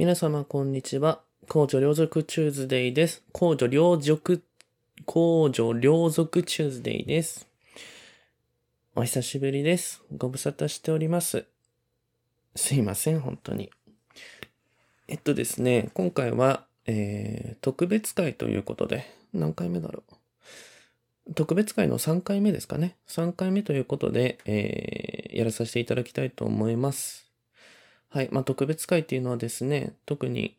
皆様、こんにちは。公女両族チューズデイです。公女両族、公女両族チューズデイです。お久しぶりです。ご無沙汰しております。すいません、本当に。えっとですね、今回は、えー、特別会ということで、何回目だろう。特別会の3回目ですかね。3回目ということで、えー、やらさせていただきたいと思います。はい。まあ、特別会っていうのはですね、特に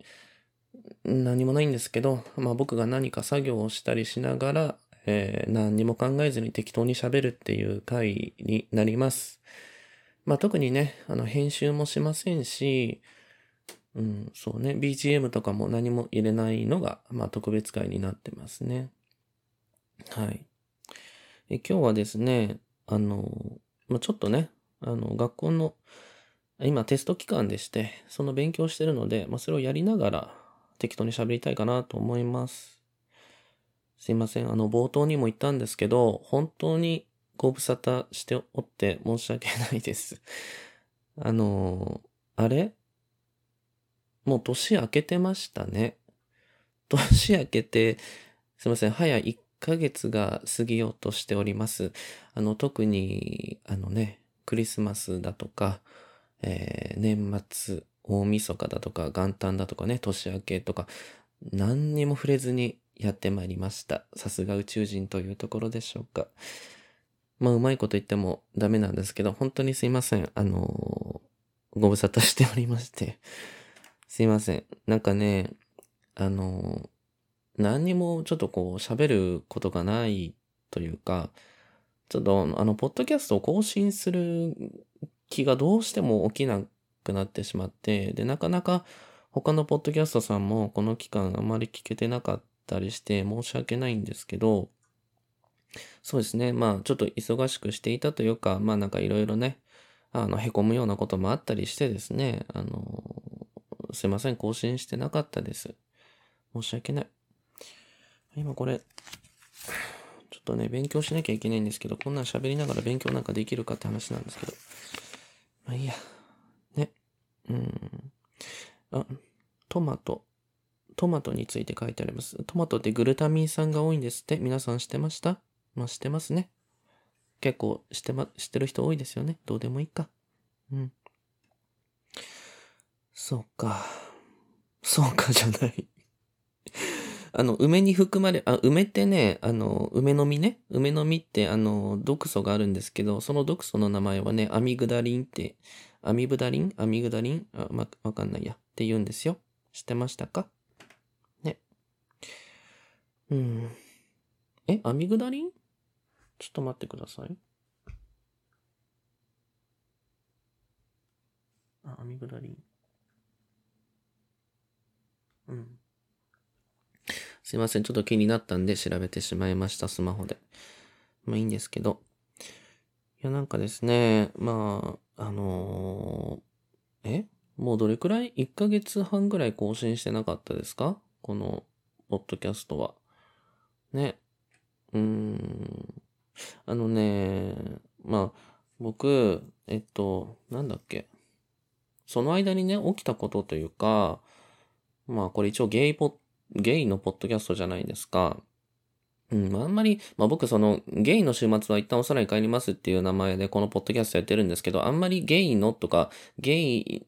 何もないんですけど、まあ、僕が何か作業をしたりしながら、えー何にも考えずに適当に喋るっていう回になります。まあ、特にね、あの、編集もしませんし、うん、そうね、BGM とかも何も入れないのが、まあ、特別会になってますね。はい。え今日はですね、あの、まあ、ちょっとね、あの、学校の、今テスト期間でして、その勉強してるので、まあ、それをやりながら適当に喋りたいかなと思います。すいません。あの、冒頭にも言ったんですけど、本当にご無沙汰しておって申し訳ないです。あの、あれ？もう年明けてましたね。年明けて、すいません。早1ヶ月が過ぎようとしております。あの、特に、あのね、クリスマスだとか、えー年末、大晦日だとか、元旦だとかね、年明けとか、何にも触れずにやってまいりました。さすが宇宙人というところでしょうか。まあ、うまいこと言ってもダメなんですけど、本当にすいません。あのーご無沙汰しておりまして。すいません。なんかね、あのー何にもちょっとこう喋ることがないというか、ちょっとあの、ポッドキャストを更新する気がどうしても起きなくなってしまって、で、なかなか他のポッドキャストさんもこの期間あまり聞けてなかったりして申し訳ないんですけど、そうですね。まあ、ちょっと忙しくしていたというか、まあなんかいろいろね、あの、凹むようなこともあったりしてですね、あの、すいません、更新してなかったです。申し訳ない。今これ、ちょっとね、勉強しなきゃいけないんですけど、こんなん喋りながら勉強なんかできるかって話なんですけど。まあいいや。ね。うん。あ、トマト。トマトについて書いてあります。トマトってグルタミン酸が多いんですって。皆さん知ってました？まあ知ってますね。結構知ってま、知ってる人多いですよね。どうでもいいか。うん。そうか。そうかじゃない。あの、梅に含まれ、あ、梅ってね、あの、梅の実ね？梅の実って、あの、毒素があるんですけど、その毒素の名前はね、アミグダリンって、アミブダリン？アミグダリン？あ、ま、わかんないや。って言うんですよ。知ってましたか？ね。うん。え、アミグダリン？ちょっと待ってください。あ、アミグダリン。うん。すいません。ちょっと気になったんで調べてしまいました。スマホで。まあいいんですけど。いや、なんかですね。まあ、あのーえ？もうどれくらい ?1 ヶ月半ぐらい更新してなかったですか？この、ポッドキャストは。ね。うーん。あのね、まあ、僕、えっと、なんだっけ？その間にね、起きたことというか、まあ、これ一応ゲイポッ、ゲイのポッドキャストじゃないですか。うん、あんまり、まあ僕その、ゲイの週末は一旦お空に帰りますっていう名前でこのポッドキャストやってるんですけど、あんまりゲイのとか、ゲイ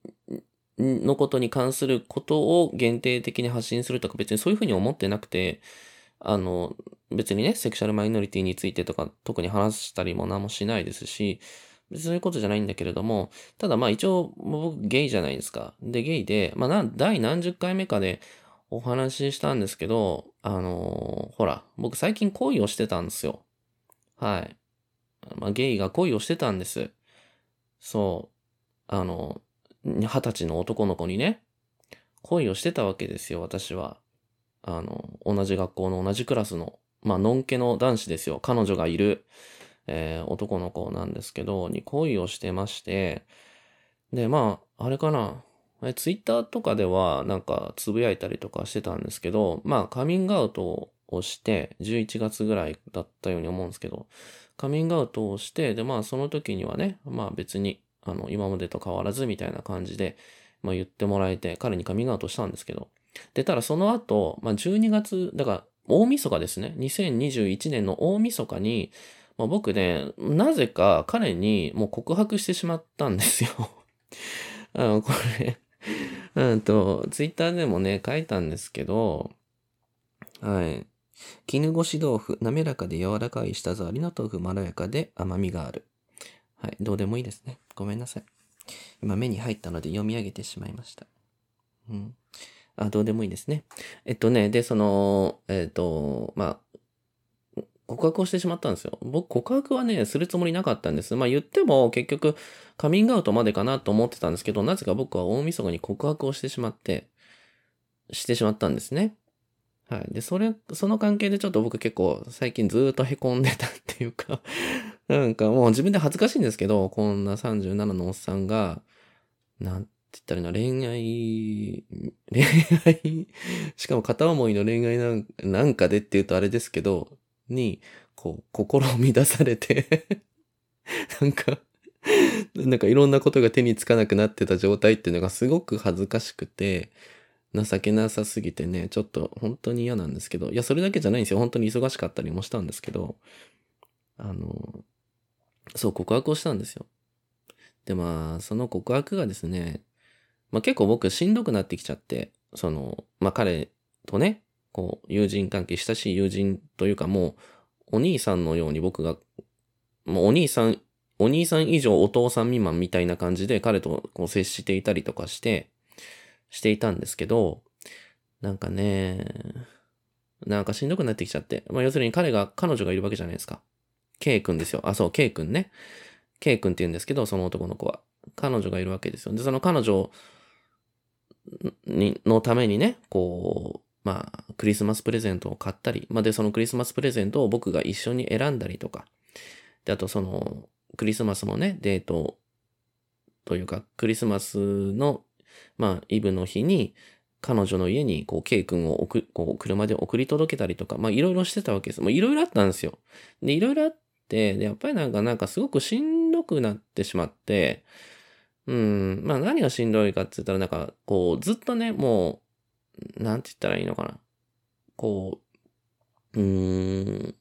のことに関することを限定的に発信するとか別にそういうふうに思ってなくて、あの、別にね、セクシャルマイノリティについてとか特に話したりも何もしないですし、別にそういうことじゃないんだけれども、ただまあ一応僕ゲイじゃないですか。で、ゲイで、まあ第何十回目かでお話ししたんですけど、あのーほら、僕最近恋をしてたんですよ。はい。まあゲイが恋をしてたんです。そう。あの、二十歳の男の子にね、恋をしてたわけですよ、私は。あの、同じ学校の同じクラスの、まあ、のんけの男子ですよ。彼女がいる、えー男の子なんですけど、に恋をしてまして、で、まあ、あれかな。ツイッターとかでは、なんか、つぶやいたりとかしてたんですけど、まあ、カミングアウトをして、11月ぐらいだったように思うんですけど、カミングアウトをして、で、まあ、その時にはね、まあ別に、あの、今までと変わらずみたいな感じで、まあ言ってもらえて、彼にカミングアウトしたんですけど。で、ただその後、まあ12月、だから大晦日ですね。2021年の大晦日に、まあ、僕ね、なぜか彼にもう告白してしまったんですよ。あの、これ うんと、ツイッターでもね、書いたんですけど、はい。絹ごし豆腐、滑らかで柔らかい舌触りの豆腐、まろやかで甘みがある。はい。どうでもいいですね。ごめんなさい。今目に入ったので読み上げてしまいました。うん。あ、どうでもいいですね。えっとね、で、その、えっと、まあ、告白をしてしまったんですよ。僕、告白はね、するつもりなかったんです。まあ言っても結局カミングアウトまでかなと思ってたんですけど、なぜか僕は大晦日に告白をしてしまって、してしまったんですね。はい。で、それ、その関係でちょっと僕結構最近ずっと凹んでたっていうか なんかもう自分で恥ずかしいんですけど、こんな37のおっさんが、なんて言ったらいいの、恋愛、恋愛、しかも片思いの恋愛なんなんかでって言うとあれですけど、に、こう、心を乱されて なんか、なんかいろんなことが手につかなくなってた状態っていうのがすごく恥ずかしくて、情けなさすぎてね、ちょっと本当に嫌なんですけど、いや、それだけじゃないんですよ。本当に忙しかったりもしたんですけど、あの、そう、告白をしたんですよ。で、まあ、その告白がですね、まあ、結構僕しんどくなってきちゃって、その、まあ、彼とね、こう、友人関係、親しい友人というかもう、お兄さんのように僕が、もうお兄さん、お兄さん以上お父さん未満みたいな感じで彼とこう接していたりとかして、していたんですけど、なんかね、なんかしんどくなってきちゃって。まあ要するに彼が、彼女がいるわけじゃないですか。K 君ですよ。あ、そう、K 君ね。K 君って言うんですけど、その男の子は。彼女がいるわけですよ。で、その彼女に、のためにね、こう、まあ、クリスマスプレゼントを買ったり、まあ、で、そのクリスマスプレゼントを僕が一緒に選んだりとか、で、あとその、クリスマスもね、デートというか、クリスマスの、まあ、イブの日に、彼女の家に、こう、K 君を送、こう、車で送り届けたりとか、まあ、いろいろしてたわけです。もういろいろあったんですよ。で、いろいろあって、で、やっぱりなんか、なんかすごくしんどくなってしまって、うん。まあ何がしんどいかって言ったら、なんか、こう、ずっとね、もう、なんて言ったらいいのかな。こう、うーん、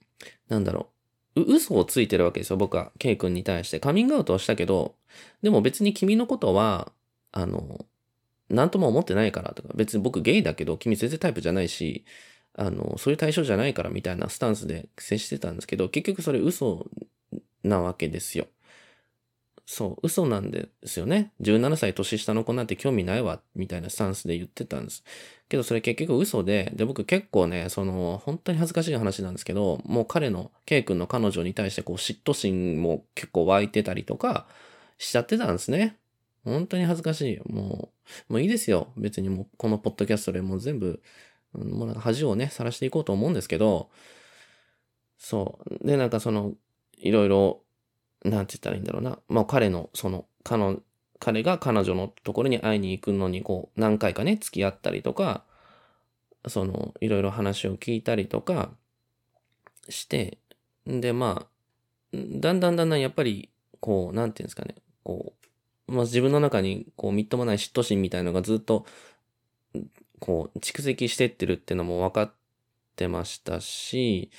なんだろう。嘘をついてるわけですよ、僕は。ケイ君に対して。カミングアウトはしたけど、でも別に君のことは、あの、なんとも思ってないからとか、別に僕ゲイだけど、君全然タイプじゃないし、あの、そういう対象じゃないからみたいなスタンスで接してたんですけど、結局それ嘘なわけですよ。そう、嘘なんですよね。17歳年下の子なんて興味ないわ、みたいなスタンスで言ってたんです。けどそれ結局嘘で、で、僕結構ね、その、本当に恥ずかしい話なんですけど、もう彼の、K 君の彼女に対してこう嫉妬心も結構湧いてたりとかしちゃってたんですね。本当に恥ずかしい。もう、もういいですよ。別にもう、このポッドキャストでもう全部、もうなんか恥をね、晒していこうと思うんですけど、そう。で、なんかその、いろいろなんて言ったらいいんだろうな。まあ彼の、その、彼の彼が彼女のところに会いに行くのに、こう、何回かね、付き合ったりとか、その、いろいろ話を聞いたりとかして、で、まあ、だんだんだんだんやっぱり、こう、なんていうんですかね、こう、まあ自分の中に、こう、みっともない嫉妬心みたいのがずっと、こう、蓄積してってるってのも分かってましたし、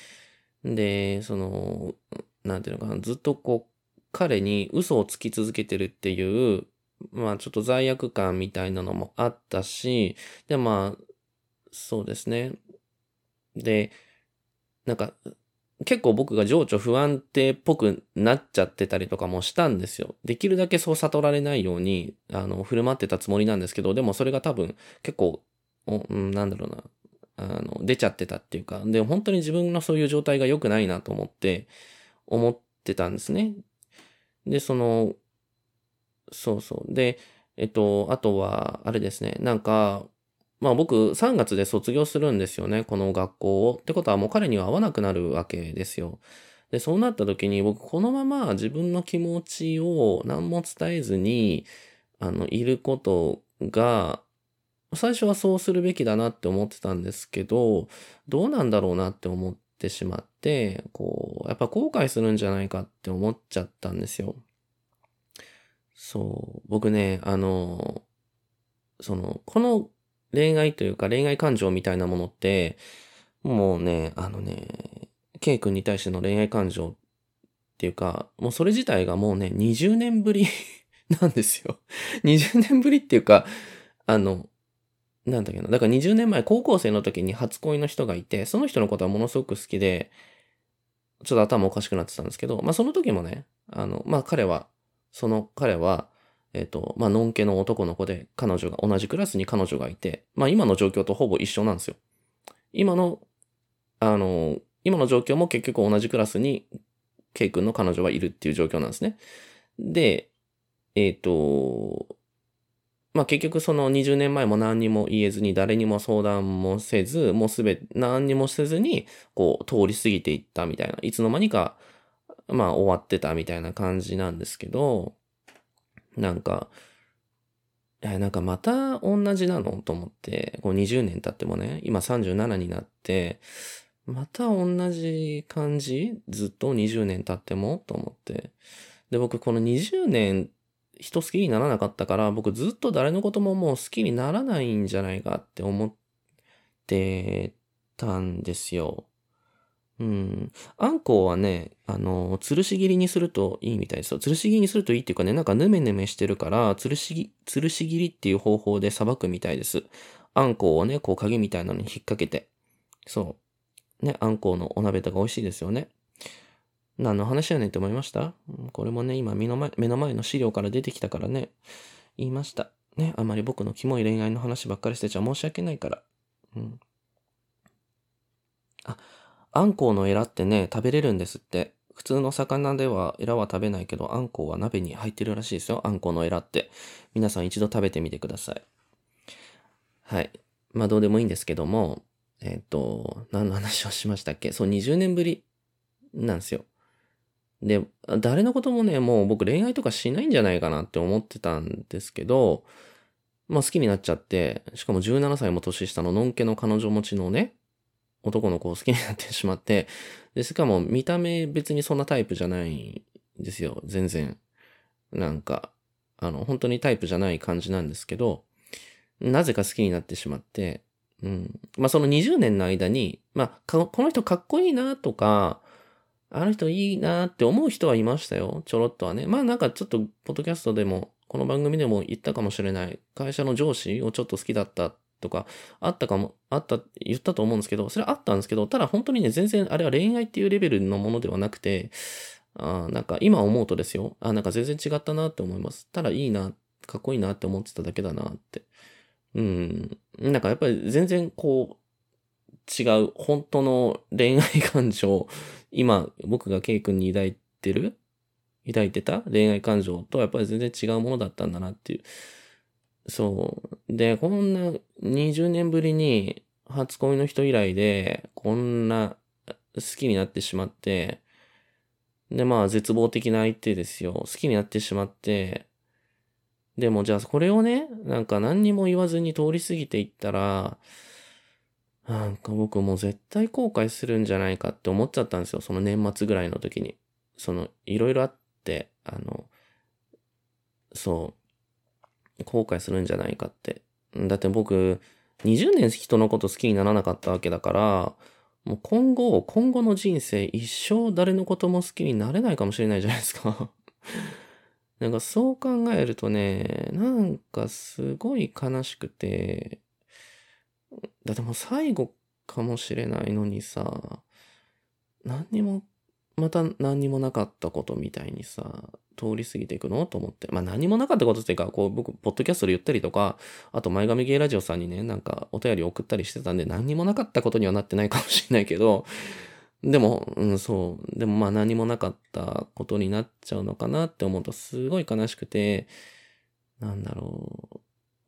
で、その、なんていうのかな、ずっとこう、彼に嘘をつき続けてるっていう、まあちょっと罪悪感みたいなのもあったし、でまあ、そうですね。で、なんか、結構僕が情緒不安定っぽくなっちゃってたりとかもしたんですよ。できるだけそう悟られないように、あの、振る舞ってたつもりなんですけど、でもそれが多分結構、うん、なんだろうな、あの、出ちゃってたっていうか、で、本当に自分のそういう状態が良くないなと思って、思ってたんですね。で、その、そうそう。で、えっと、あとは、あれですね。なんか、まあ僕3月で卒業するんですよね。この学校を。ってことはもう彼には会わなくなるわけですよ。で、そうなった時に僕このまま自分の気持ちを何も伝えずに、あの、いることが、最初はそうするべきだなって思ってたんですけど、どうなんだろうなって思ってしまって、こう、やっぱ後悔するんじゃないかって思っちゃったんですよ。そう。僕ね、あの、その、この恋愛というか恋愛感情みたいなものって、もうね、あのね、K 君に対しての恋愛感情っていうか、もうそれ自体がもうね、20年ぶり なんですよ。20年ぶりっていうか、あの、なんだけな。だから20年前、高校生の時に初恋の人がいて、その人のことはものすごく好きで、ちょっと頭おかしくなってたんですけど、まあその時もね、あの、まあ彼は、その彼は、えっ、ー、と、まあ、のんけの男の子で、彼女が、同じクラスに彼女がいて、まあ、今の状況とほぼ一緒なんですよ。今の、あの、今の状況も結局同じクラスに、ケイ君の彼女はいるっていう状況なんですね。で、えっ、ー、と、まあ、結局その20年前も何にも言えずに誰にも相談もせず、もうすべ何にもせずに、こう通り過ぎていったみたいな、いつの間にか、まあ終わってたみたいな感じなんですけど、なんか、え、なんかまた同じなのと思って、こう20年経ってもね、今37になって、また同じ感じ？ずっと20年経っても？と思って。で、僕この20年人好きにならなかったから、僕ずっと誰のことももう好きにならないんじゃないかって思ってたんですよ。うん。あんこうはね、あの、吊るし切りにするといいみたいですよ。吊るし切りにするといいっていうかね、なんかヌメヌメしてるから、吊るし、吊るし切りっていう方法で裁くみたいです。あんこうをね、こう鍵みたいなのに引っ掛けて。そう。ね、あんこうのお鍋とか美味しいですよね。何の話やねんって思いました？これもね、今目の前、目の前の資料から出てきたからね、言いました。ね、あまり僕のキモい恋愛の話ばっかりしてちゃ申し訳ないから。うん。あ、あんこうのエラってね、食べれるんですって。普通の魚ではエラは食べないけど、あんこうは鍋に入ってるらしいですよ。あんこうのエラって。皆さん一度食べてみてください。はい。まあどうでもいいんですけども、えっ、ー、と、何の話をしましたっけ？そう、20年ぶりなんですよ。で、誰のこともね、もう僕恋愛とかしないんじゃないかなって思ってたんですけど、まあ好きになっちゃって、しかも17歳も年下ののんけの彼女持ちのね、男の子を好きになってしまって、で、しかも見た目別にそんなタイプじゃないんですよ。全然。なんか、あの、本当にタイプじゃない感じなんですけど、なぜか好きになってしまって、うん。まあ、その20年の間に、まあ、この人かっこいいなとか、あの人いいなって思う人はいましたよ。ちょろっとはね。まあなんかちょっと、ポッドキャストでも、この番組でも言ったかもしれない。会社の上司をちょっと好きだったとか、あったかも、あった、言ったと思うんですけど、それあったんですけど、ただ本当にね、全然あれは恋愛っていうレベルのものではなくて、あなんか今思うとですよ、あなんか全然違ったなって思います。ただいいな、かっこいいなって思ってただけだなって。うん。なんかやっぱり全然こう、違う、本当の恋愛感情、今僕が K 君に抱いてる抱いてた恋愛感情とはやっぱり全然違うものだったんだなっていう。そう。で、こんな20年ぶりに初恋の人以来で、こんな好きになってしまって、で、まあ絶望的な相手ですよ。好きになってしまって、でもじゃあこれをね、なんか何にも言わずに通り過ぎていったら、なんか僕もう絶対後悔するんじゃないかって思っちゃったんですよ。その年末ぐらいの時に。その、いろいろあって、あの、そう、後悔するんじゃないかって。だって僕、20年人のこと好きにならなかったわけだから、もう今後、今後の人生一生誰のことも好きになれないかもしれないじゃないですか なんかそう考えるとね、なんかすごい悲しくて、だってもう最後かもしれないのにさ、何にもまた何にもなかったことみたいにさ、通り過ぎていくのと思って。まあ何もなかったことっていうか、こう僕、ポッドキャストで言ったりとか、あと前髪ゲイラジオさんにね、なんかお便り送ったりしてたんで、何にもなかったことにはなってないかもしれないけど、でも、うん、そう。でもまあ何もなかったことになっちゃうのかなって思うとすごい悲しくて、なんだろう。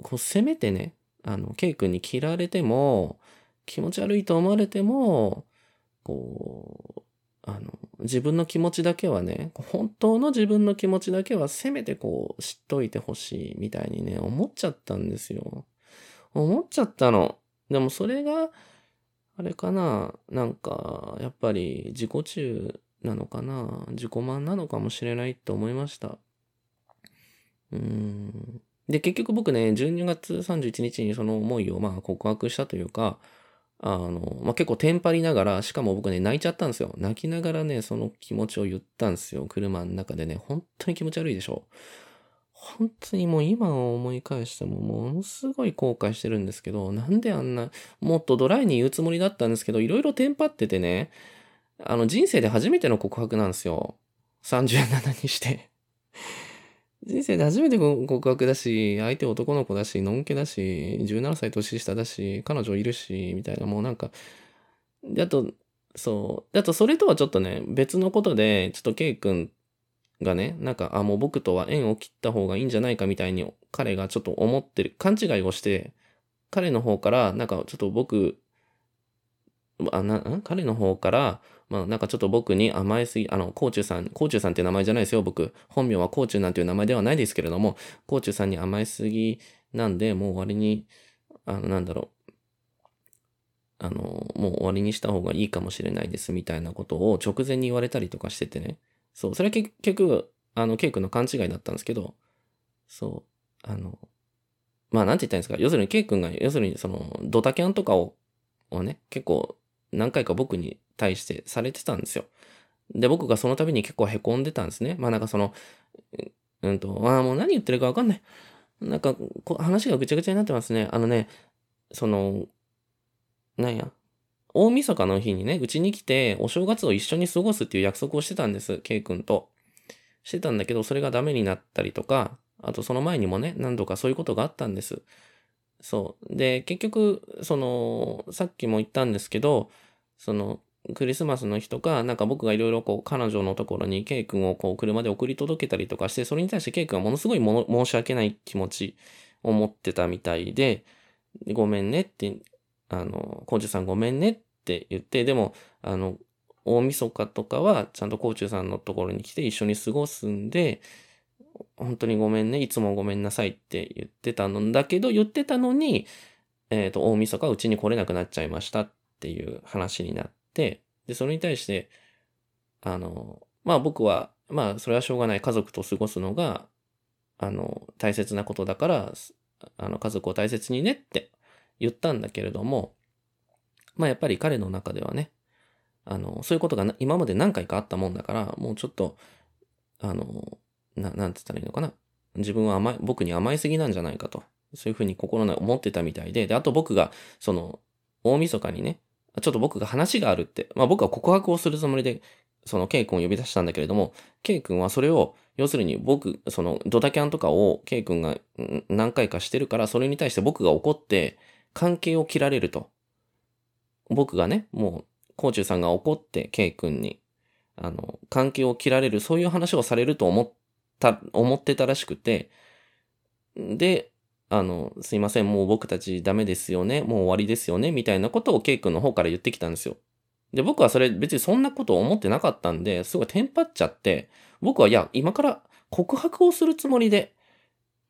こう、せめてね、あの、ケイ君に切られても、気持ち悪いと思われても、こう、あの、自分の気持ちだけはね、本当の自分の気持ちだけはせめてこう知っといてほしいみたいにね、思っちゃったんですよ。思っちゃったの。でもそれが、あれかな、なんか、やっぱり自己中なのかな、自己満なのかもしれないって思いました。うーん。で、結局僕ね、12月31日にその思いをまあ告白したというか、あの、まあ、結構テンパりながら、しかも僕ね、泣いちゃったんですよ。泣きながらね、その気持ちを言ったんですよ。車の中でね、本当に気持ち悪いでしょ。本当にもう今を思い返してもものすごい後悔してるんですけど、なんであんな、もっとドライに言うつもりだったんですけど、いろいろテンパっててね、あの人生で初めての告白なんですよ。37にして。人生で初めて告白だし、相手男の子だし、のんけだし、17歳年下だし、彼女いるし、みたいな、もうなんか、で、あと、そう。あと、それとはちょっとね、別のことで、ちょっとケイ君がね、なんか、あ、もう僕とは縁を切った方がいいんじゃないかみたいに、彼がちょっと思ってる、勘違いをして、彼の方から、なんかちょっと僕、あ、な、彼の方から、まあなんかちょっと僕に甘えすぎ、あの、コーチュさん、コーチュさんっていう名前じゃないですよ、僕。本名はコーチュなんていう名前ではないですけれども、コーチュさんに甘えすぎなんで、もう終わりに、あの、なんだろう。あの、もう終わりにした方がいいかもしれないですみたいなことを直前に言われたりとかしててね。そう、それは結局、あの、ケイ君の勘違いだったんですけど、そう、あの、まあなんて言ったんですか。要するにケイ君が、要するにその、ドタキャンとかを、をね、結構何回か僕に対してされてたんですよ。で、僕がその度に結構凹んでたんですね。まあなんかその、うんと、ああ、もう何言ってるかわかんない。なんか、こ話がぐちゃぐちゃになってますね。あのね、その、なんや。大晦日の日にね、うちに来て、お正月を一緒に過ごすっていう約束をしてたんです。ケイ君と。してたんだけど、それがダメになったりとか、あとその前にもね、何度かそういうことがあったんです。そう。で、結局、その、さっきも言ったんですけど、その、クリスマスの日とか、なんか僕がいろいろこう、彼女のところにケイ君をこう、車で送り届けたりとかして、それに対してケイ君はものすごいもの申し訳ない気持ちを持ってたみたいで、ごめんねって、あの、コーチさんごめんねって言って、でも、あの、大晦日とかはちゃんとコーチさんのところに来て一緒に過ごすんで、本当にごめんね、いつもごめんなさいって言ってたのだけど、言ってたのに、えっ、ー、と、大晦日はうちに来れなくなっちゃいましたっていう話になって、で、それに対して、あの、まあ僕は、まあそれはしょうがない家族と過ごすのが、あの、大切なことだから、あの、家族を大切にねって言ったんだけれども、まあやっぱり彼の中ではね、あの、そういうことが今まで何回かあったもんだから、もうちょっと、あの、な、なんて言ったらいいのかな。自分は甘い、僕に甘いすぎなんじゃないかと。そういうふうに心の思ってたみたいで、で、あと僕が、その、大晦日にね、ちょっと僕が話があるって、まあ僕は告白をするつもりで、その K 君を呼び出したんだけれども、K 君はそれを、要するに僕、そのドタキャンとかを K 君が何回かしてるから、それに対して僕が怒って、関係を切られると。僕がね、もう、コーチューさんが怒って K 君に、あの、関係を切られる、そういう話をされると思った、思ってたらしくて、で、あの、すいません、もう僕たちダメですよね、もう終わりですよね、みたいなことをケイ君の方から言ってきたんですよ。で、僕はそれ別にそんなことを思ってなかったんで、すごいテンパっちゃって、僕はいや、今から告白をするつもりで、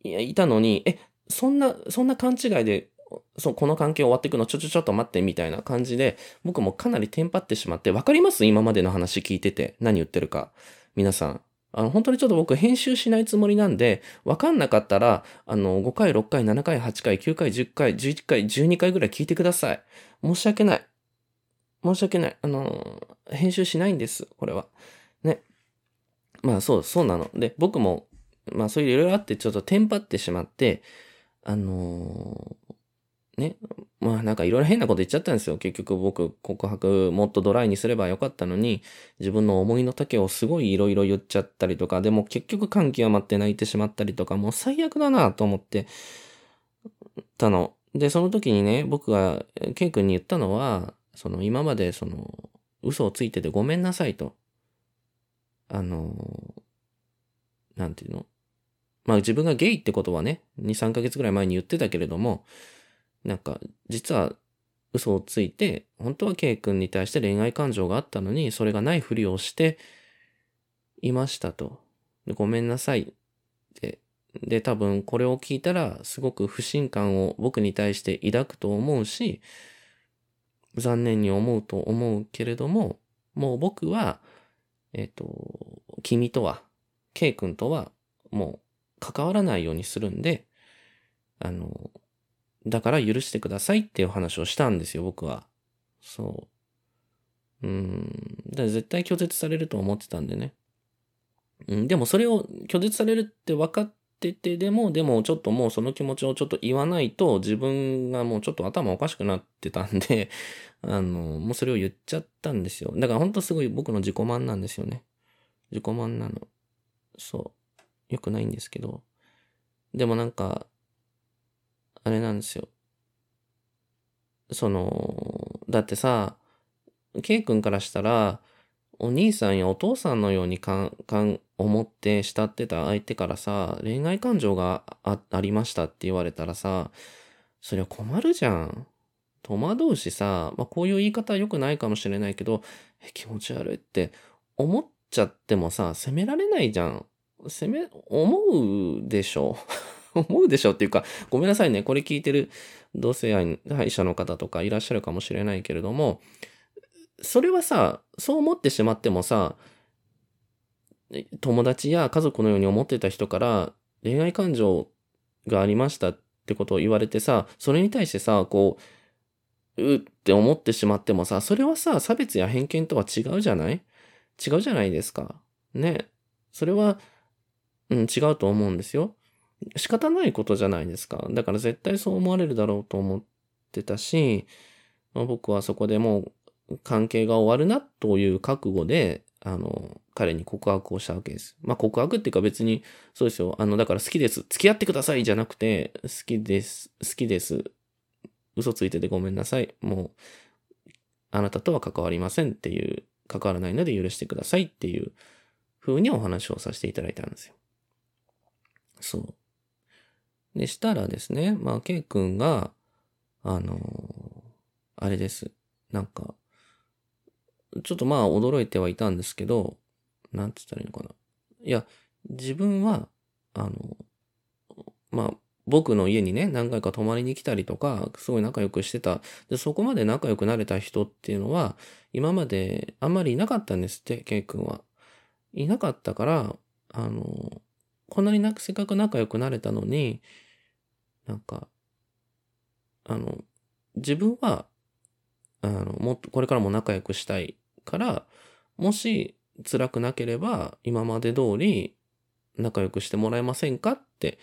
いや、いたのに、え、そんな、そんな勘違いで、そう、この関係終わっていくの、ちょちょちょっと待って、みたいな感じで、僕もかなりテンパってしまって、わかります？今までの話聞いてて、何言ってるか。皆さん。あの、本当にちょっと僕編集しないつもりなんで、わかんなかったら、あの、5回、6回、7回、8回、9回、10回、11回、12回ぐらい聞いてください。申し訳ない。申し訳ない。あの、編集しないんです、これは。ね。まあそう、そうなの。で、僕も、まあそういういろいろあってちょっとテンパってしまって、あのね、まあなんかいろいろ変なこと言っちゃったんですよ。結局僕告白もっとドライにすればよかったのに、自分の思いの丈をすごいいろいろ言っちゃったりとか、でも結局感極まって泣いてしまったりとか、もう最悪だなと思ってたの。で、その時にね、僕がケイ君に言ったのは、その今までその嘘をついててごめんなさいと。あの、なんていうの？まあ自分がゲイってことはね、2、3ヶ月ぐらい前に言ってたけれども、なんか、実は嘘をついて、本当は K 君に対して恋愛感情があったのに、それがないふりをしていましたと。ごめんなさい。で、で、多分これを聞いたら、すごく不信感を僕に対して抱くと思うし、残念に思うと思うけれども、もう僕は、えっ、ー、と、君とは、K 君とは、もう関わらないようにするんで、あの、だから許してくださいっていう話をしたんですよ、僕は。そう。うん。だから絶対拒絶されると思ってたんでね。うん、でもそれを拒絶されるって分かっててでも、でもちょっともうその気持ちをちょっと言わないと自分がもうちょっと頭おかしくなってたんで、あの、もうそれを言っちゃったんですよ。だからほんとすごい僕の自己満なんですよね。自己満なの。そう。良くないんですけど。でもなんか、あれなんですよ。その、だってさ、ケイ君からしたら、お兄さんやお父さんのようにかん、かん、思って慕ってた相手からさ、恋愛感情があありましたって言われたらさ、そりゃ困るじゃん。戸惑うしさ、まあこういう言い方は良くないかもしれないけど、え、気持ち悪いって思っちゃってもさ、責められないじゃん。責め、思うでしょ。思うでしょっていうか、ごめんなさいね。これ聞いてる同性愛者の方とかいらっしゃるかもしれないけれども、それはさ、そう思ってしまってもさ、友達や家族のように思ってた人から恋愛感情がありましたってことを言われてさ、それに対してさ、こう、うって思ってしまってもさ、それはさ、差別や偏見とは違うじゃない？違うじゃないですか。ね。それは、うん、違うと思うんですよ。仕方ないことじゃないですか。だから絶対そう思われるだろうと思ってたし、まあ、僕はそこでもう関係が終わるなという覚悟で、あの、彼に告白をしたわけです。まあ告白っていうか別に、そうですよ。あの、だから好きです。付き合ってくださいじゃなくて、好きです。好きです。嘘ついててごめんなさい。もう、あなたとは関わりませんっていう、関わらないので許してくださいっていう風にお話をさせていただいたんですよ。そう。で、したらですね、まあ、ケイ君が、あのー、あれです。なんか、ちょっとまあ驚いてはいたんですけど、なんて言ったらいいのかな。いや、自分は、あの、まあ、僕の家にね、何回か泊まりに来たりとか、すごい仲良くしてた。で、そこまで仲良くなれた人っていうのは、今まであんまりいなかったんですって、ケイ君は。いなかったから、あの、こんなになくせっかく仲良くなれたのに、なんか、あの、自分は、あの、もっと、これからも仲良くしたいから、もし辛くなければ、今まで通り仲良くしてもらえませんかって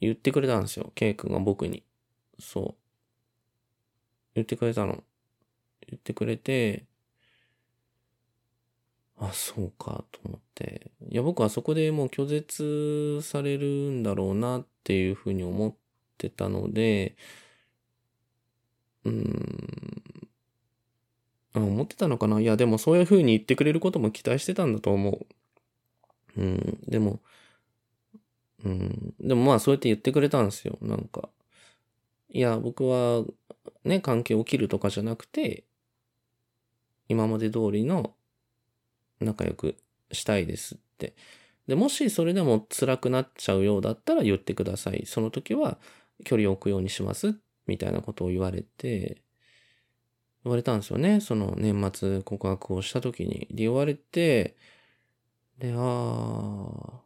言ってくれたんですよ。ケイ君が僕に。そう。言ってくれたの。言ってくれて、あ、そうか、と思って。いや、僕はそこでもう拒絶されるんだろうなっていうふうに思っってたので、うーん、思ってたのかな？いや、でもそういうふうに言ってくれることも期待してたんだと思う。うん、でも、うん、でもまあそうやって言ってくれたんですよ。なんか。いや、僕はね、関係起きるとかじゃなくて、今まで通りの仲良くしたいですって。で、もしそれでも辛くなっちゃうようだったら言ってください。その時は距離を置くようにします。みたいなことを言われて、言われたんですよね。その年末告白をした時に。で、言われて、で、あー。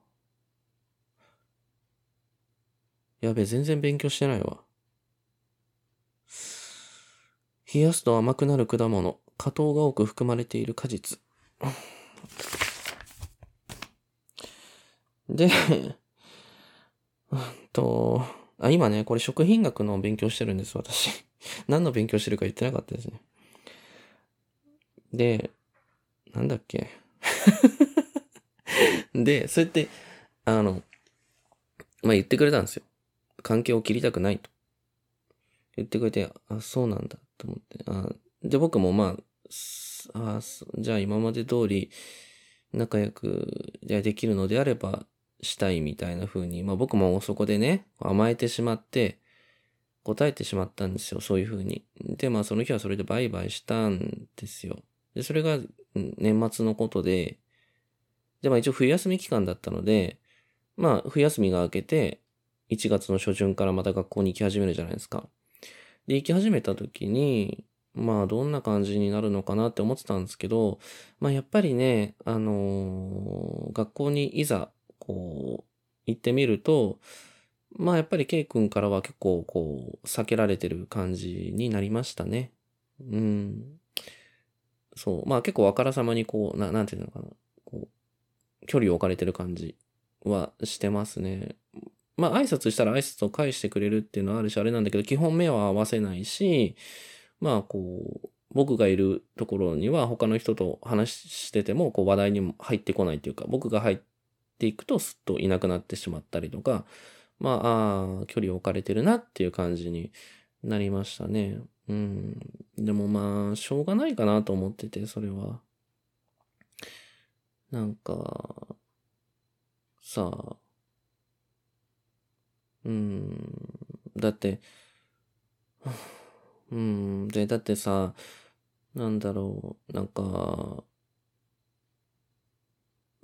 やべ、全然勉強してないわ。冷やすと甘くなる果物。果糖が多く含まれている果実。で、うんと、あ、今ね、これ食品学の勉強してるんです、私。何の勉強してるか言ってなかったですね。で、なんだっけ。で、そうやって、あの、まあ、言ってくれたんですよ。関係を切りたくないと。言ってくれて、あ、そうなんだ、と思って。あで、僕もまあ、あじゃあ今まで通り仲良くじゃできるのであればしたいみたいな風に、まあ僕もそこでね、甘えてしまって、答えてしまったんですよ、そういう風に。で、まあその日はそれでバイバイしたんですよ。で、それが年末のことで、で、まあ一応冬休み期間だったので、まあ冬休みが明けて、1月の初旬からまた学校に行き始めるじゃないですか。で、行き始めた時に、まあどんな感じになるのかなって思ってたんですけど、まあやっぱりね、あのー、学校にいざこう、行ってみると、まあやっぱり K 君からは結構こう避けられてる感じになりましたね。うん。そう。まあ結構あからさまにこう、な、なんていうのかな。こう、距離を置かれてる感じはしてますね。まあ挨拶したら挨拶を返してくれるっていうのはあるしあれなんだけど、基本目は合わせないし、まあこう、僕がいるところには他の人と話しててもこう話題にも入ってこないっていうか、僕が入っていくとすっといなくなってしまったりとか、まあ、あ距離置かれてるなっていう感じになりましたね。うん。でもまあ、しょうがないかなと思ってて、それは。なんか、さあ、うん、だって、うん、で、だってさ、なんだろう、なんか、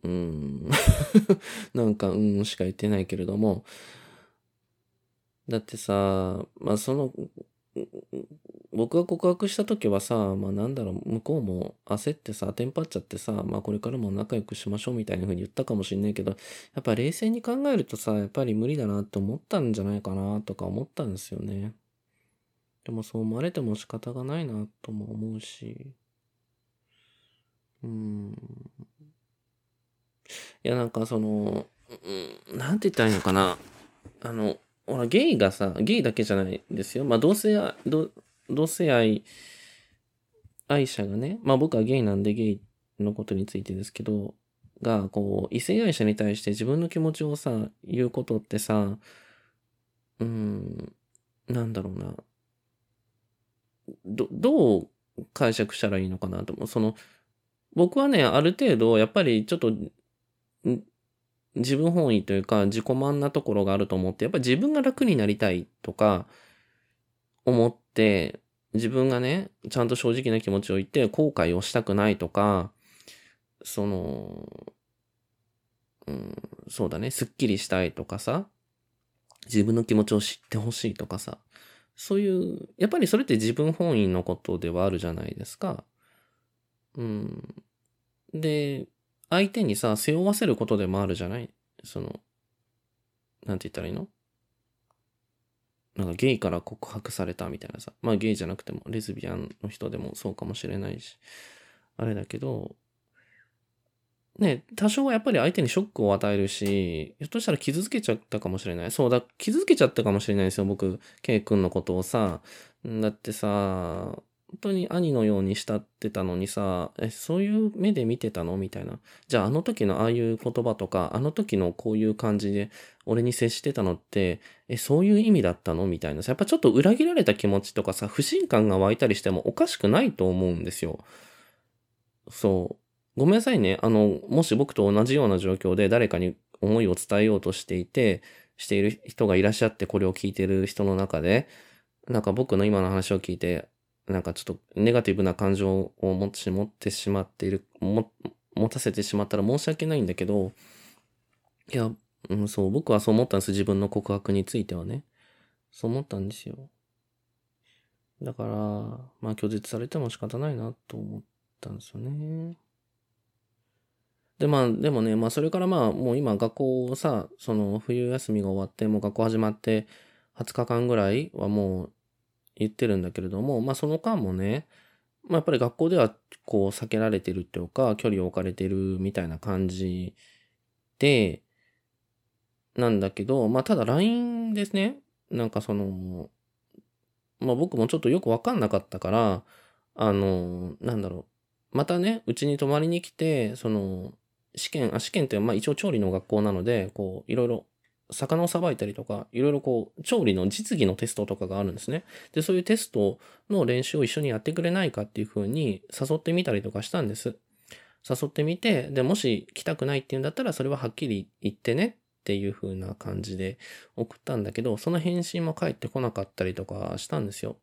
うん、なんか、うんしか言ってないけれども、だってさ、まあその、僕が告白した時はさ、まあなんだろう、向こうも焦ってさ、テンパっちゃってさ、まあこれからも仲良くしましょうみたいな風に言ったかもしんないけど、やっぱ冷静に考えるとさ、やっぱり無理だなって思ったんじゃないかなとか思ったんですよね。でもそう思われても仕方がないなとも思うし。うん。いやなんかその、うん、なんて言ったらいいのかな。あの、ほら、ゲイがさ、ゲイだけじゃないんですよ。まあ、同性愛、同性愛、愛者がね、まあ僕はゲイなんでゲイのことについてですけど、が、こう、異性愛者に対して自分の気持ちをさ、言うことってさ、うん、なんだろうな。ど、どう解釈したらいいのかなと思う。その、僕はね、ある程度、やっぱりちょっと、自分本位というか自己満なところがあると思って、やっぱ自分が楽になりたいとか思って、自分がね、ちゃんと正直な気持ちを言って後悔をしたくないとか、その、うん、そうだね、すっきりしたいとかさ、自分の気持ちを知ってほしいとかさ、そういう、やっぱりそれって自分本位のことではあるじゃないですか。うん。で、相手にさ、背負わせることでもあるじゃない？その、なんて言ったらいいの？なんかゲイから告白されたみたいなさ。まあゲイじゃなくても、レズビアンの人でもそうかもしれないし、あれだけど、ね、多少はやっぱり相手にショックを与えるし、ひょっとしたら傷つけちゃったかもしれない。そうだ、傷つけちゃったかもしれないですよ、僕、ケイ君のことをさ。だってさ、本当に兄のように慕ってたのにさ、え、そういう目で見てたの？みたいな。じゃああの時のああいう言葉とか、あの時のこういう感じで俺に接してたのって、え、そういう意味だったの？みたいなさ。やっぱちょっと裏切られた気持ちとかさ、不信感が湧いたりしてもおかしくないと思うんですよ。そう。ごめんなさいね。あの、もし僕と同じような状況で誰かに思いを伝えようとしていて、している人がいらっしゃってこれを聞いてる人の中で、なんか僕の今の話を聞いて、なんかちょっとネガティブな感情を持って持ってしまっている、も、持たせてしまったら申し訳ないんだけど、いや、うん、そう、僕はそう思ったんです。自分の告白についてはね。そう思ったんですよ。だから、まあ拒絶されても仕方ないなと思ったんですよね。で、まあ、でもね、まあそれからまあもう今学校さ、その冬休みが終わって、もう学校始まって20日間ぐらいはもう言ってるんだけれども、まあその間もね、まあやっぱり学校ではこう避けられてるっていうか、距離を置かれてるみたいな感じで、なんだけど、まあただ LINE ですね、なんかその、まあ僕もちょっとよくわかんなかったから、あの、なんだろう、またね、うちに泊まりに来て、その、試験、あ、試験ってまあ一応調理の学校なので、こう、いろいろ魚をさばいたりとか、いろいろこう、調理の実技のテストとかがあるんですね。で、そういうテストの練習を一緒にやってくれないかっていう風に誘ってみたりとかしたんです。誘ってみて、で、もし来たくないっていうんだったら、それははっきり言ってねっていう風な感じで送ったんだけど、その返信も返ってこなかったりとかしたんですよ。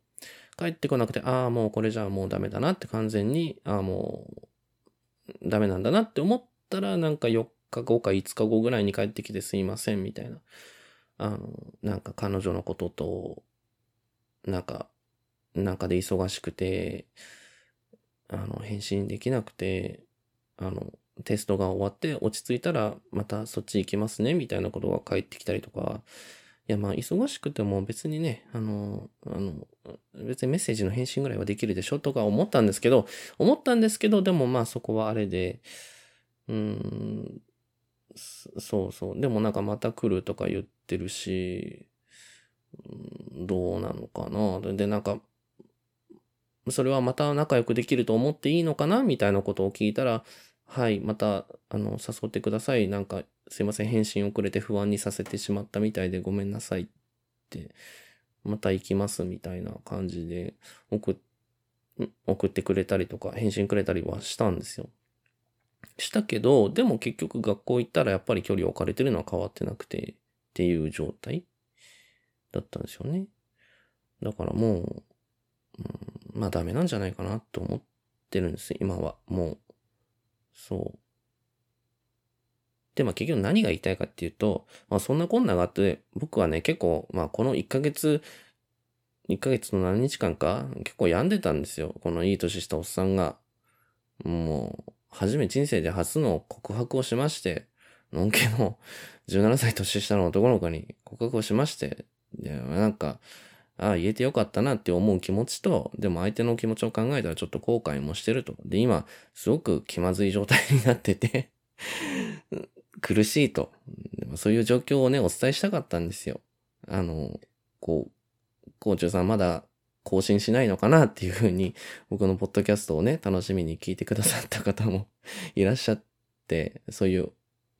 帰ってこなくて、ああ、もうこれじゃあもうダメだなって完全に、ああ、もうダメなんだなって思ったら、なんか4日後か5日後ぐらいに帰ってきてすいませんみたいな。あの、なんか彼女のことと、なんか、なんかで忙しくて、あの、返信できなくて、あの、テストが終わって落ち着いたらまたそっち行きますねみたいなことが返ってきたりとか、いや、まあ、忙しくても別にね、あの、あの、別にメッセージの返信ぐらいはできるでしょとか思ったんですけど、思ったんですけど、でもまあそこはあれで、うん、そうそう。でもなんかまた来るとか言ってるし、どうなのかな。で、なんか、それはまた仲良くできると思っていいのかな？みたいなことを聞いたら、はい、また、あの、誘ってください。なんか、すいません、返信遅れて不安にさせてしまったみたいでごめんなさいって、また行きますみたいな感じで送送ってくれたりとか、返信くれたりはしたんですよ。したけど、でも結局学校行ったらやっぱり距離置かれてるのは変わってなくてっていう状態だったんですよね。だからもう、うん、まあダメなんじゃないかなと思ってるんです今は。もう、そう。で、まあ結局何が言いたいかっていうと、まあそんなこんながあって、僕はね、結構、まあこの1ヶ月、1ヶ月の何日間か、結構病んでたんですよ。このいい年したおっさんが。もう、初め人生で初の告白をしまして、のんけの17歳年下の男の子に告白をしまして、で、なんか、ああ、言えてよかったなって思う気持ちと、でも相手の気持ちを考えたらちょっと後悔もしてると。で、今、すごく気まずい状態になってて 苦しいと。そういう状況をね、お伝えしたかったんですよ。あの、こう、校長さんまだ更新しないのかなっていうふうに、僕のポッドキャストをね、楽しみに聞いてくださった方も いらっしゃって、そういう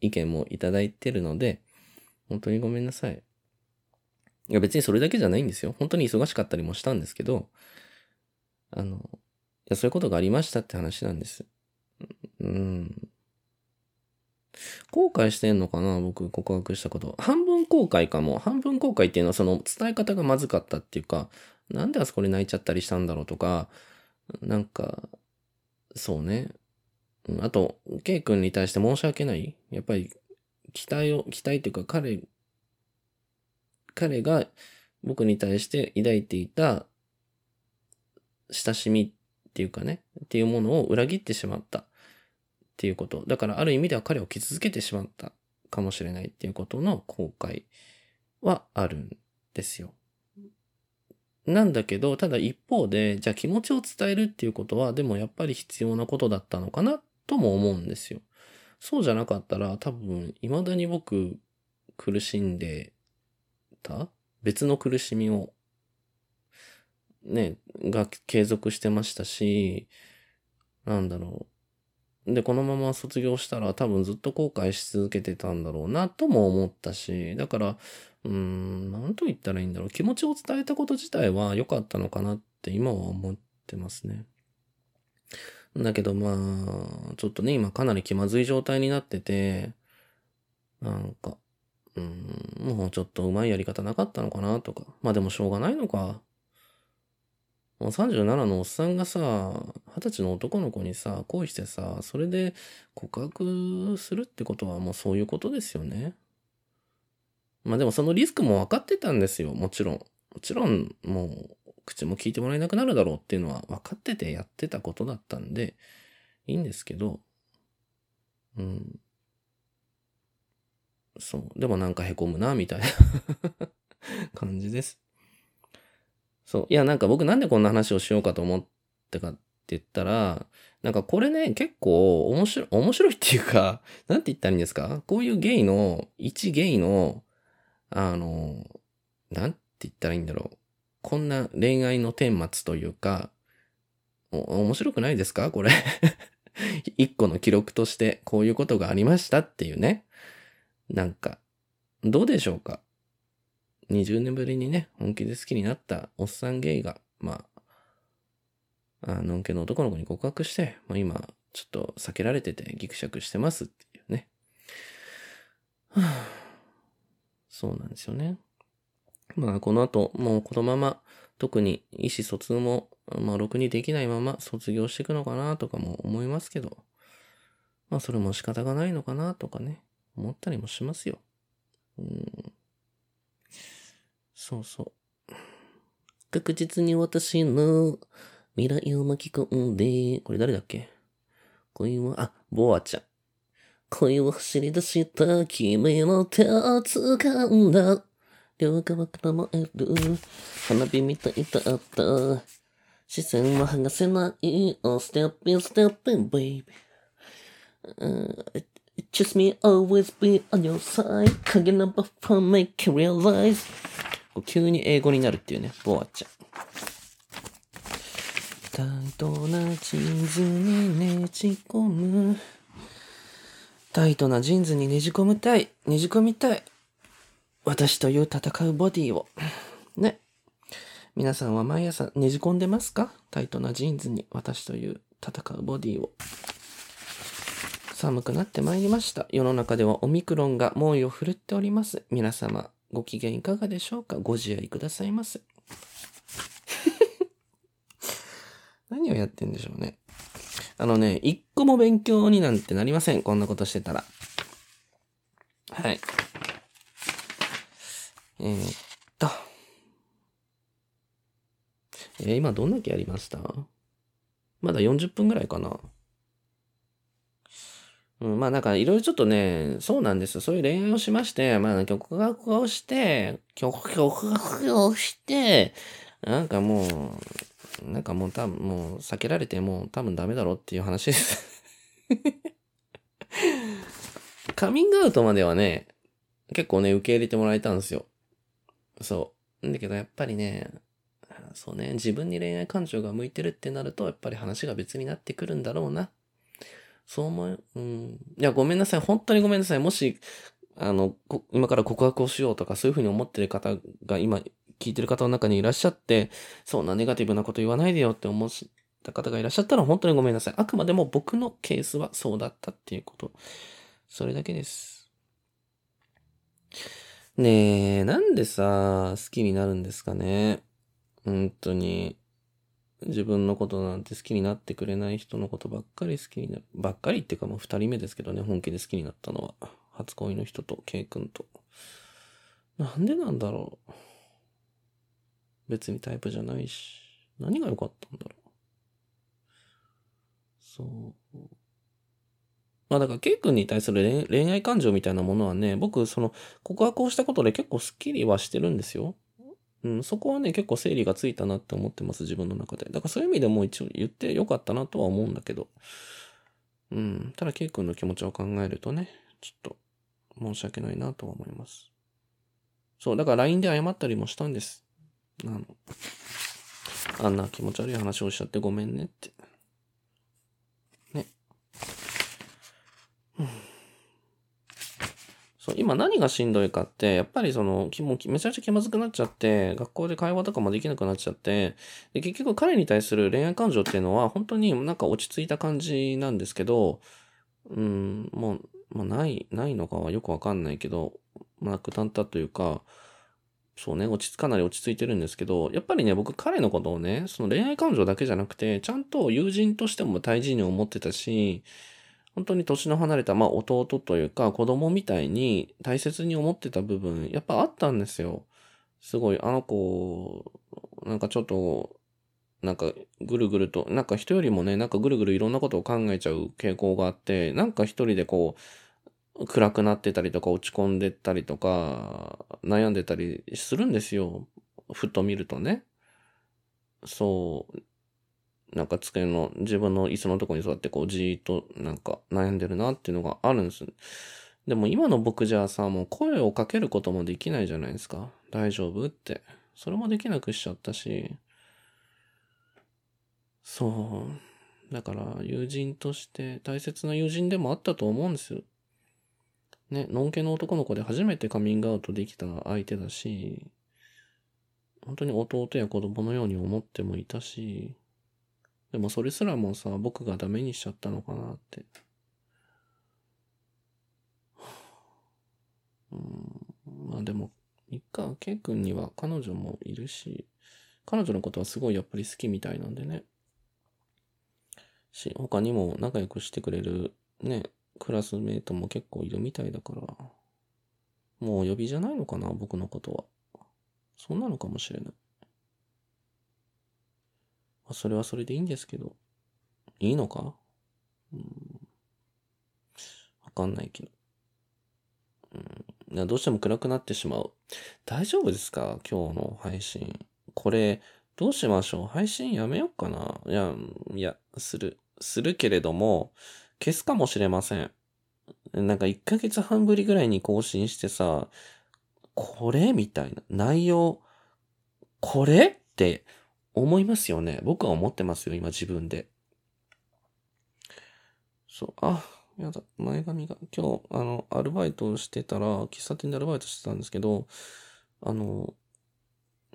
意見もいただいてるので、本当にごめんなさい。いや別にそれだけじゃないんですよ。本当に忙しかったりもしたんですけど、あの、いやそういうことがありましたって話なんです。うん。後悔してんのかな僕告白したこと。半分後悔かも。半分後悔っていうのはその伝え方がまずかったっていうか、なんであそこで泣いちゃったりしたんだろうとか、なんか、そうね。あと、ケイ君に対して申し訳ない。やっぱり、期待を、期待っていうか彼彼が僕に対して抱いていた親しみっていうかね、っていうものを裏切ってしまったっていうこと。だからある意味では彼を傷つけてしまったかもしれないっていうことの後悔はあるんですよ。なんだけど、ただ一方で、じゃあ気持ちを伝えるっていうことは、でもやっぱり必要なことだったのかなとも思うんですよ。そうじゃなかったら多分、未だに僕苦しんでた別の苦しみを、ね、が継続してましたし、なんだろう。で、このまま卒業したら多分ずっと後悔し続けてたんだろうなとも思ったし、だから、うーん、なんと言ったらいいんだろう。気持ちを伝えたこと自体は良かったのかなって今は思ってますね。だけどまあ、ちょっとね、今かなり気まずい状態になってて、なんか、うん、もうちょっと上手いやり方なかったのかなとか。まあでもしょうがないのか。もう37のおっさんがさ、20歳の男の子にさ、恋してさ、それで告白するってことはもうそういうことですよね。まあでもそのリスクも分かってたんですよ、もちろん。もちろん、もう、口も聞いてもらえなくなるだろうっていうのは分かっててやってたことだったんで、いいんですけど、うん。そう。でもなんか凹むな、みたいな 感じです。そう。いや、なんか僕なんでこんな話をしようかと思ってかって言ったら、なんかこれね、結構面白い、面白いっていうか、なんて言ったらいいんですか？こういうゲイの、一ゲイの、あの、なんて言ったらいいんだろう。こんな恋愛の顛末というか、面白くないですか？これ 一個の記録としてこういうことがありましたっていうね。なんか、どうでしょうか ?20 年ぶりにね、本気で好きになったおっさんゲイが、まあ、あのんけの男の子に告白して、まあ、今、ちょっと避けられててギクシャクしてますっていうね。はあ、そうなんですよね。まあ、この後、もうこのまま、特に意思疎通も、まあ、ろくにできないまま卒業していくのかなとかも思いますけど、まあ、それも仕方がないのかなとかね。思ったりもしますよ。うん。そうそう。確実に私の未来を巻き込んで、これ誰だっけ？恋は、あ、ボアちゃん。恋を走り出した君の手を掴んだ。両側から燃える。花火みたいだった。視線は剥がせない。Oh, step in, step in, baby. Uh, just me always be on your side. 影のバッファー make you realize. 急に英語になるっていうね、ボアちゃん。タイトなジーズにねじ込む。タイトなジーンズにねじ込むたい。ねじ込みたい。私という戦うボディを。ね。皆さんは毎朝ねじ込んでますか？タイトなジーンズに私という戦うボディを。寒くなってまいりました。世の中ではオミクロンが猛威を振るっております。皆様、ご機嫌いかがでしょうか？ご自愛くださいませ。何をやってんでしょうね。あのね、一個も勉強になんてなりません。こんなことしてたら。はい。えー、っと。えー今どんだけやりました？まだ40分ぐらいかな。うん、まあなんかいろいろちょっとね、そうなんですよ。そういう恋愛をしまして、まあ曲学をして、曲曲学をして、なんかもう、なんかもう多分もう避けられてもう多分ダメだろうっていう話です。カミングアウトまではね、結構ね、受け入れてもらえたんですよ。そう。だけどやっぱりね、そうね、自分に恋愛感情が向いてるってなると、やっぱり話が別になってくるんだろうな。そう思う。うん。いや、ごめんなさい。本当にごめんなさい。もし、あの、今から告白をしようとか、そういうふうに思ってる方が今、聞いてる方の中にいらっしゃって、そんなネガティブなこと言わないでよって思った方がいらっしゃったら、本当にごめんなさい。あくまでも僕のケースはそうだったっていうこと。それだけです。ねえ、なんでさ、好きになるんですかね。本当に。自分のことなんて好きになってくれない人のことばっかり好きになる。ばっかりっていうかもう二人目ですけどね、本気で好きになったのは。初恋の人と、ケイ君と。なんでなんだろう。別にタイプじゃないし。何が良かったんだろう。そう。まあだから、ケイ君に対する恋愛感情みたいなものはね、僕、その、告白をしたことで結構スッキリはしてるんですよ。うん、そこはね、結構整理がついたなって思ってます、自分の中で。だからそういう意味でも一応言ってよかったなとは思うんだけど。うん。ただ、ケイ君の気持ちを考えるとね、ちょっと申し訳ないなとは思います。そう、だから LINE で謝ったりもしたんです。あの、あんな気持ち悪い話をしちゃってごめんねって。ね。そう、今何がしんどいかって、やっぱりその、きもめちゃくちゃ気まずくなっちゃって、学校で会話とかもできなくなっちゃって、で、結局彼に対する恋愛感情っていうのは、本当になんか落ち着いた感じなんですけど、うん、もう、もうない、ないのかはよくわかんないけど、なくなったというか、そうね、落ち着かなり落ち着いてるんですけど、やっぱりね、僕彼のことをね、その恋愛感情だけじゃなくて、ちゃんと友人としても大事に思ってたし、本当に年の離れた、まあ弟というか子供みたいに大切に思ってた部分、やっぱあったんですよ。すごい、あの子、なんかちょっと、なんかぐるぐると、なんか人よりもね、なんかぐるぐるいろんなことを考えちゃう傾向があって、なんか一人でこう、暗くなってたりとか落ち込んでたりとか、悩んでたりするんですよ。ふと見るとね。そう。なんか机の自分の椅子のとこに座ってこうじーっとなんか悩んでるなっていうのがあるんです。でも今の僕じゃあさ、もう声をかけることもできないじゃないですか。大丈夫って。それもできなくしちゃったし。そう。だから友人として大切な友人でもあったと思うんですよ。ね、のんけの男の子で初めてカミングアウトできた相手だし、本当に弟や子供のように思ってもいたし、でもそれすらもさ、僕がダメにしちゃったのかなって。うん、まあでも、いっか、ケイ君には彼女もいるし、彼女のことはすごいやっぱり好きみたいなんでね。し、他にも仲良くしてくれるね、クラスメイトも結構いるみたいだから、もう呼びじゃないのかな、僕のことは。そんなのかもしれない。まそれはそれでいいんですけど、いいのか？うん。わかんないけど。うん。どうしても暗くなってしまう。大丈夫ですか？今日の配信。これ、どうしましょう？配信やめようかないや、いや、する。するけれども、消すかもしれません。なんか1ヶ月半ぶりぐらいに更新してさ、これみたいな。内容、これって思いますよね。僕は思ってますよ、今自分で。そう、あ、やだ、前髪が。今日、あの、アルバイトしてたら、喫茶店でアルバイトしてたんですけど、あの、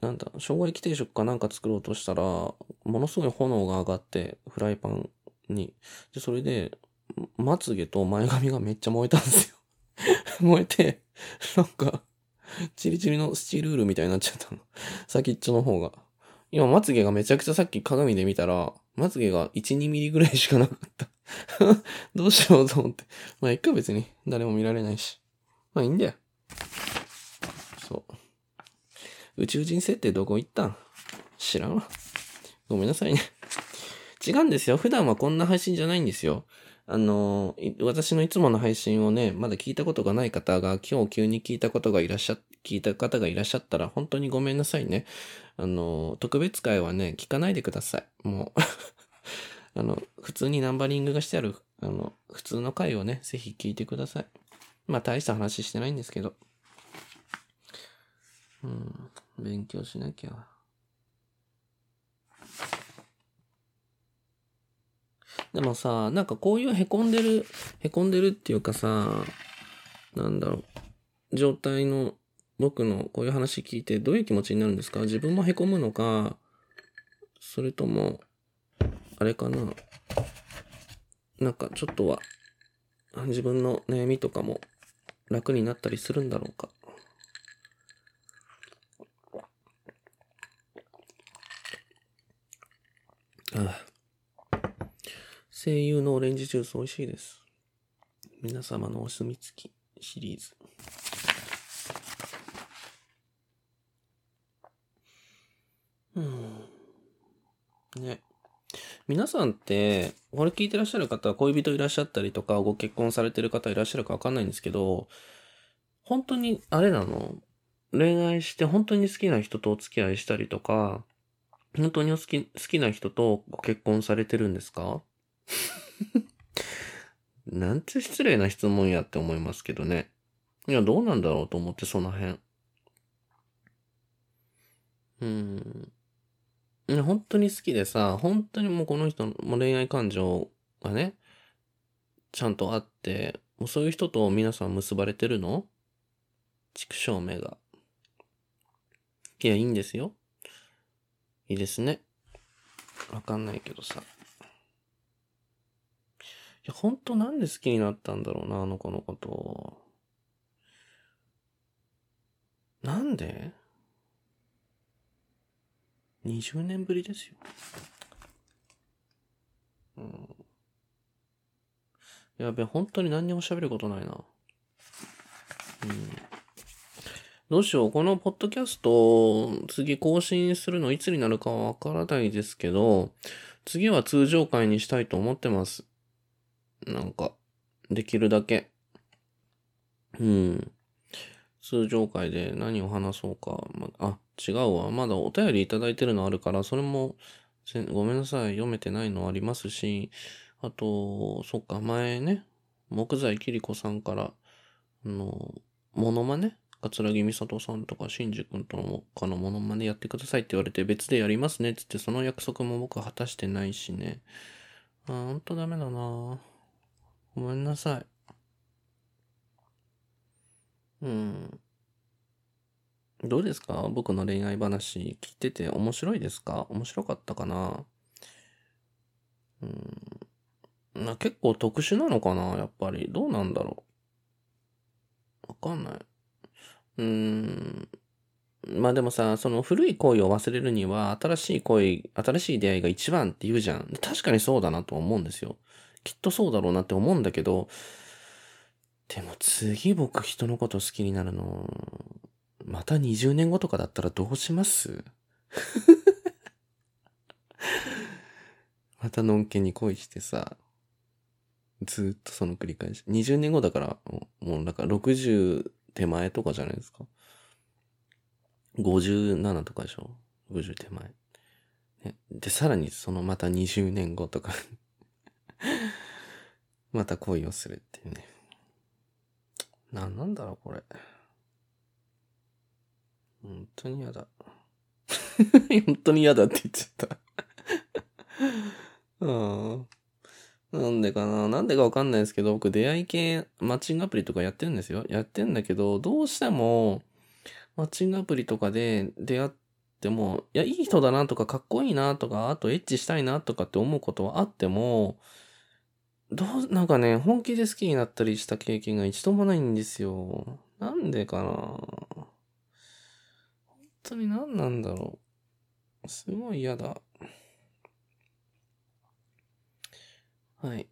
なんだ、生姜焼き定食かなんか作ろうとしたら、ものすごい炎が上がって、フライパンに。で、それで、まつげと前髪がめっちゃ燃えたんですよ。燃えて、なんか、チリチリのスチールールみたいになっちゃったの。先っちょの方が。今、まつげがめちゃくちゃさっき鏡で見たら、まつげが1、2ミリぐらいしかなかった。どうしようと思って。まあ、いっか別に。誰も見られないし。まあ、いいんだよ。そう。宇宙人設定どこ行ったん？知らんわ。ごめんなさいね。違うんですよ。普段はこんな配信じゃないんですよ。あの、私のいつもの配信をね、まだ聞いたことがない方が、今日急に聞いたことがいらっしゃ、聞いた方がいらっしゃったら、本当にごめんなさいね。あの、特別会はね、聞かないでください。もう あの、普通にナンバリングがしてある、あの、普通の回をね、ぜひ聞いてください。まあ、大した話してないんですけど。うん、勉強しなきゃ。でもさ、なんかこういう凹んでる、凹んでるっていうかさ、なんだろう、状態の僕のこういう話聞いてどういう気持ちになるんですか？自分も凹むのか、それとも、あれかな？なんかちょっとは、自分の悩みとかも楽になったりするんだろうか？ああ声優のオレンジジュース美味しいです。皆様のお墨付きシリーズ。うん。ね。皆さんって、これ聞いてらっしゃる方恋人いらっしゃったりとか、ご結婚されてる方いらっしゃるかわかんないんですけど、本当に、あれなの？恋愛して本当に好きな人とお付き合いしたりとか、本当に好き、好きな人とご結婚されてるんですか？なんて失礼な質問やって思いますけどね。いや、どうなんだろうと思って、その辺。うん。本当に好きでさ、本当にもうこの人の恋愛感情がね、ちゃんとあって、もうそういう人と皆さん結ばれてるの？畜生目が。いや、いいんですよ。いいですね。わかんないけどさ。いや、ほんとなんで好きになったんだろうな、あの子のこと。なんで？20年ぶりですよ。うん。やべ、本当に何にも喋ることないな。うん。どうしよう。このポッドキャスト、次更新するのいつになるかはわからないですけど、次は通常回にしたいと思ってます。なんか、できるだけ。うん。通常回で何を話そうか。まあ、違うわ。まだお便りいただいてるのあるから、それも、ごめんなさい。読めてないのありますし、あと、そっか、前ね、木材きりこさんから、あの、モノマネ？桂木美里さんとか、新く君とのかのモノマネやってくださいって言われて、別でやりますねって言って、その約束も僕果たしてないしね。あ、ほんとダメだなぁごめんなさい。うん。どうですか？僕の恋愛話聞いてて面白いですか？面白かったかな？うん。な結構特殊なのかな？やっぱり。どうなんだろう？わかんない。うーん。まあでもさ、その古い恋を忘れるには、新しい恋、新しい出会いが一番って言うじゃん。確かにそうだなと思うんですよ。きっとそうだろうなって思うんだけど、でも次僕人のこと好きになるの、また20年後とかだったらどうします？またのんけに恋してさ、ずっとその繰り返し。20年後だから、もうなんか60手前とかじゃないですか。57とかでしょ ?50 手前。ね、で、さらにそのまた20年後とか また恋をするっていうね。ななんだろう、これ。本当に嫌だ。本当に嫌だって言っちゃった うん。なんでかななんでかわかんないですけど、僕出会い系マッチングアプリとかやってるんですよ。やってんだけど、どうしても、マッチングアプリとかで出会っても、いや、いい人だなとか、かっこいいなとか、あとエッチしたいなとかって思うことはあっても、どう、なんかね、本気で好きになったりした経験が一度もないんですよ。なんでかな本当に何なんだろう。すごい嫌だ。はい。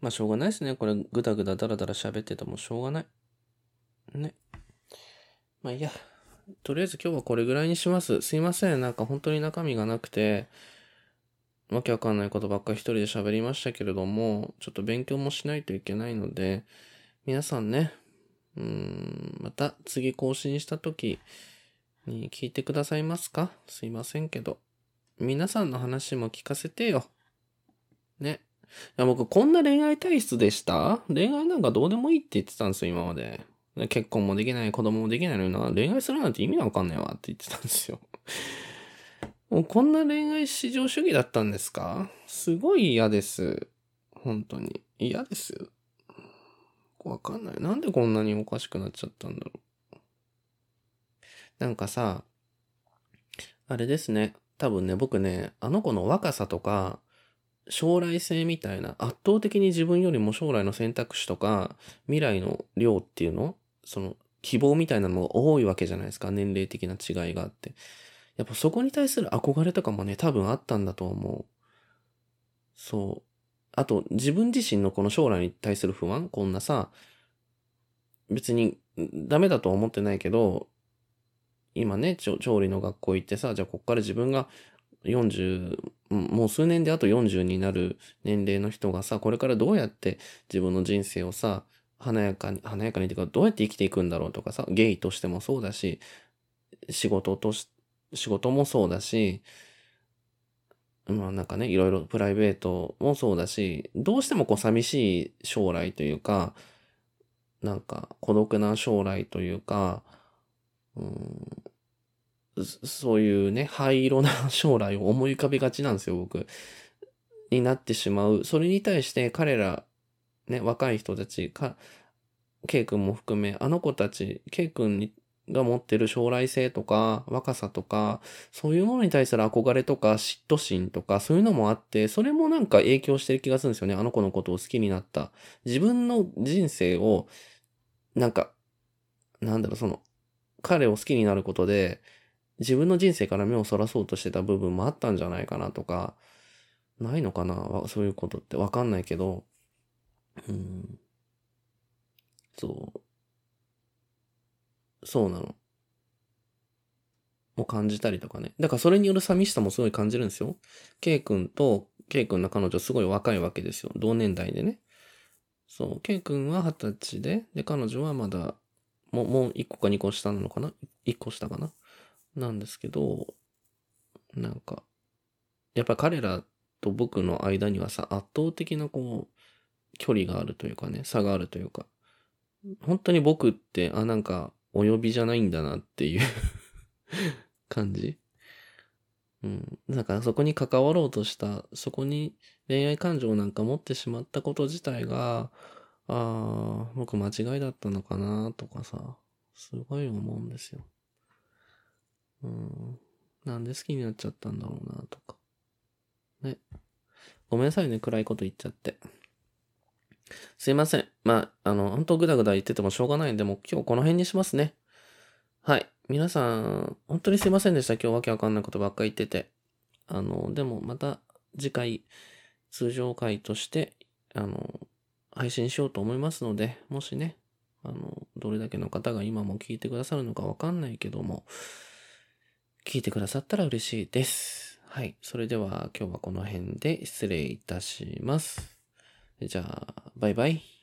まあ、しょうがないですね。これ、ぐだぐだだらだら喋っててもしょうがない。ね。まあ、いいや。とりあえず今日はこれぐらいにします。すいません。なんか本当に中身がなくて、わけわかんないことばっかり一人で喋りましたけれども、ちょっと勉強もしないといけないので、皆さんね、うん、また次更新した時に聞いてくださいますか？すいませんけど。皆さんの話も聞かせてよ。ね。いや、僕こんな恋愛体質でした？恋愛なんかどうでもいいって言ってたんですよ、今まで。結婚もできない、子供もできないのにな、恋愛するなんて意味わかんないわって言ってたんですよ。もうこんな恋愛至上主義だったんですか？すごい嫌です。本当に。嫌です。わかんない。なんでこんなにおかしくなっちゃったんだろう。なんかさ、あれですね。多分ね、僕ね、あの子の若さとか、将来性みたいな、圧倒的に自分よりも将来の選択肢とか、未来の量っていうの？その、希望みたいなのが多いわけじゃないですか。年齢的な違いがあって。やっぱそこに対する憧れとかもね、多分あったんだと思う。そう。あと、自分自身のこの将来に対する不安こんなさ、別にダメだと思ってないけど、今ね、調理の学校行ってさ、じゃあこっから自分が40、もう数年であと40になる年齢の人がさ、これからどうやって自分の人生をさ、華やかに、華やかにっていうか、どうやって生きていくんだろうとかさ、ゲイとしてもそうだし、仕事として、仕事もそうだし、まあなんかね、いろいろプライベートもそうだし、どうしてもこう寂しい将来というか、なんか孤独な将来というか、うん、そういうね、灰色な将来を思い浮かべがちなんですよ、僕。になってしまう。それに対して彼ら、ね、若い人たち、か、ケイ君も含め、あの子たち、ケイ君にが持ってる将来性とか若さとか、そういうものに対する憧れとか嫉妬心とか、そういうのもあって、それもなんか影響してる気がするんですよね。あの子のことを好きになった。自分の人生を、なんか、なんだろう、その、彼を好きになることで、自分の人生から目をそらそうとしてた部分もあったんじゃないかなとか、ないのかな？そういうことってわかんないけど、うん。そう。そうなの。を感じたりとかね。だからそれによる寂しさもすごい感じるんですよ。K 君と K 君の彼女すごい若いわけですよ。同年代でね。そう。K 君は二十歳で、で、彼女はまだ、もう、もう一個か二個下なのかな？一個下かな？なんですけど、なんか、やっぱ彼らと僕の間にはさ、圧倒的なこう、距離があるというかね、差があるというか、本当に僕って、あ、なんか、お呼びじゃないんだなっていう 感じ？うん。だからそこに関わろうとした、そこに恋愛感情なんか持ってしまったこと自体が、ああ、僕間違いだったのかなとかさ、すごい思うんですよ。うん。なんで好きになっちゃったんだろうな、とか。ね。ごめんなさいね、暗いこと言っちゃって。すいません。まあ、あの、本当ぐだぐだ言っててもしょうがないんで、もう今日この辺にしますね。はい。皆さん、本当にすいませんでした。今日わけわかんないことばっかり言ってて。あの、でもまた次回、通常回として、あの、配信しようと思いますので、もしね、あの、どれだけの方が今も聞いてくださるのかわかんないけども、聞いてくださったら嬉しいです。はい。それでは今日はこの辺で失礼いたします。じゃあ、バイバイ。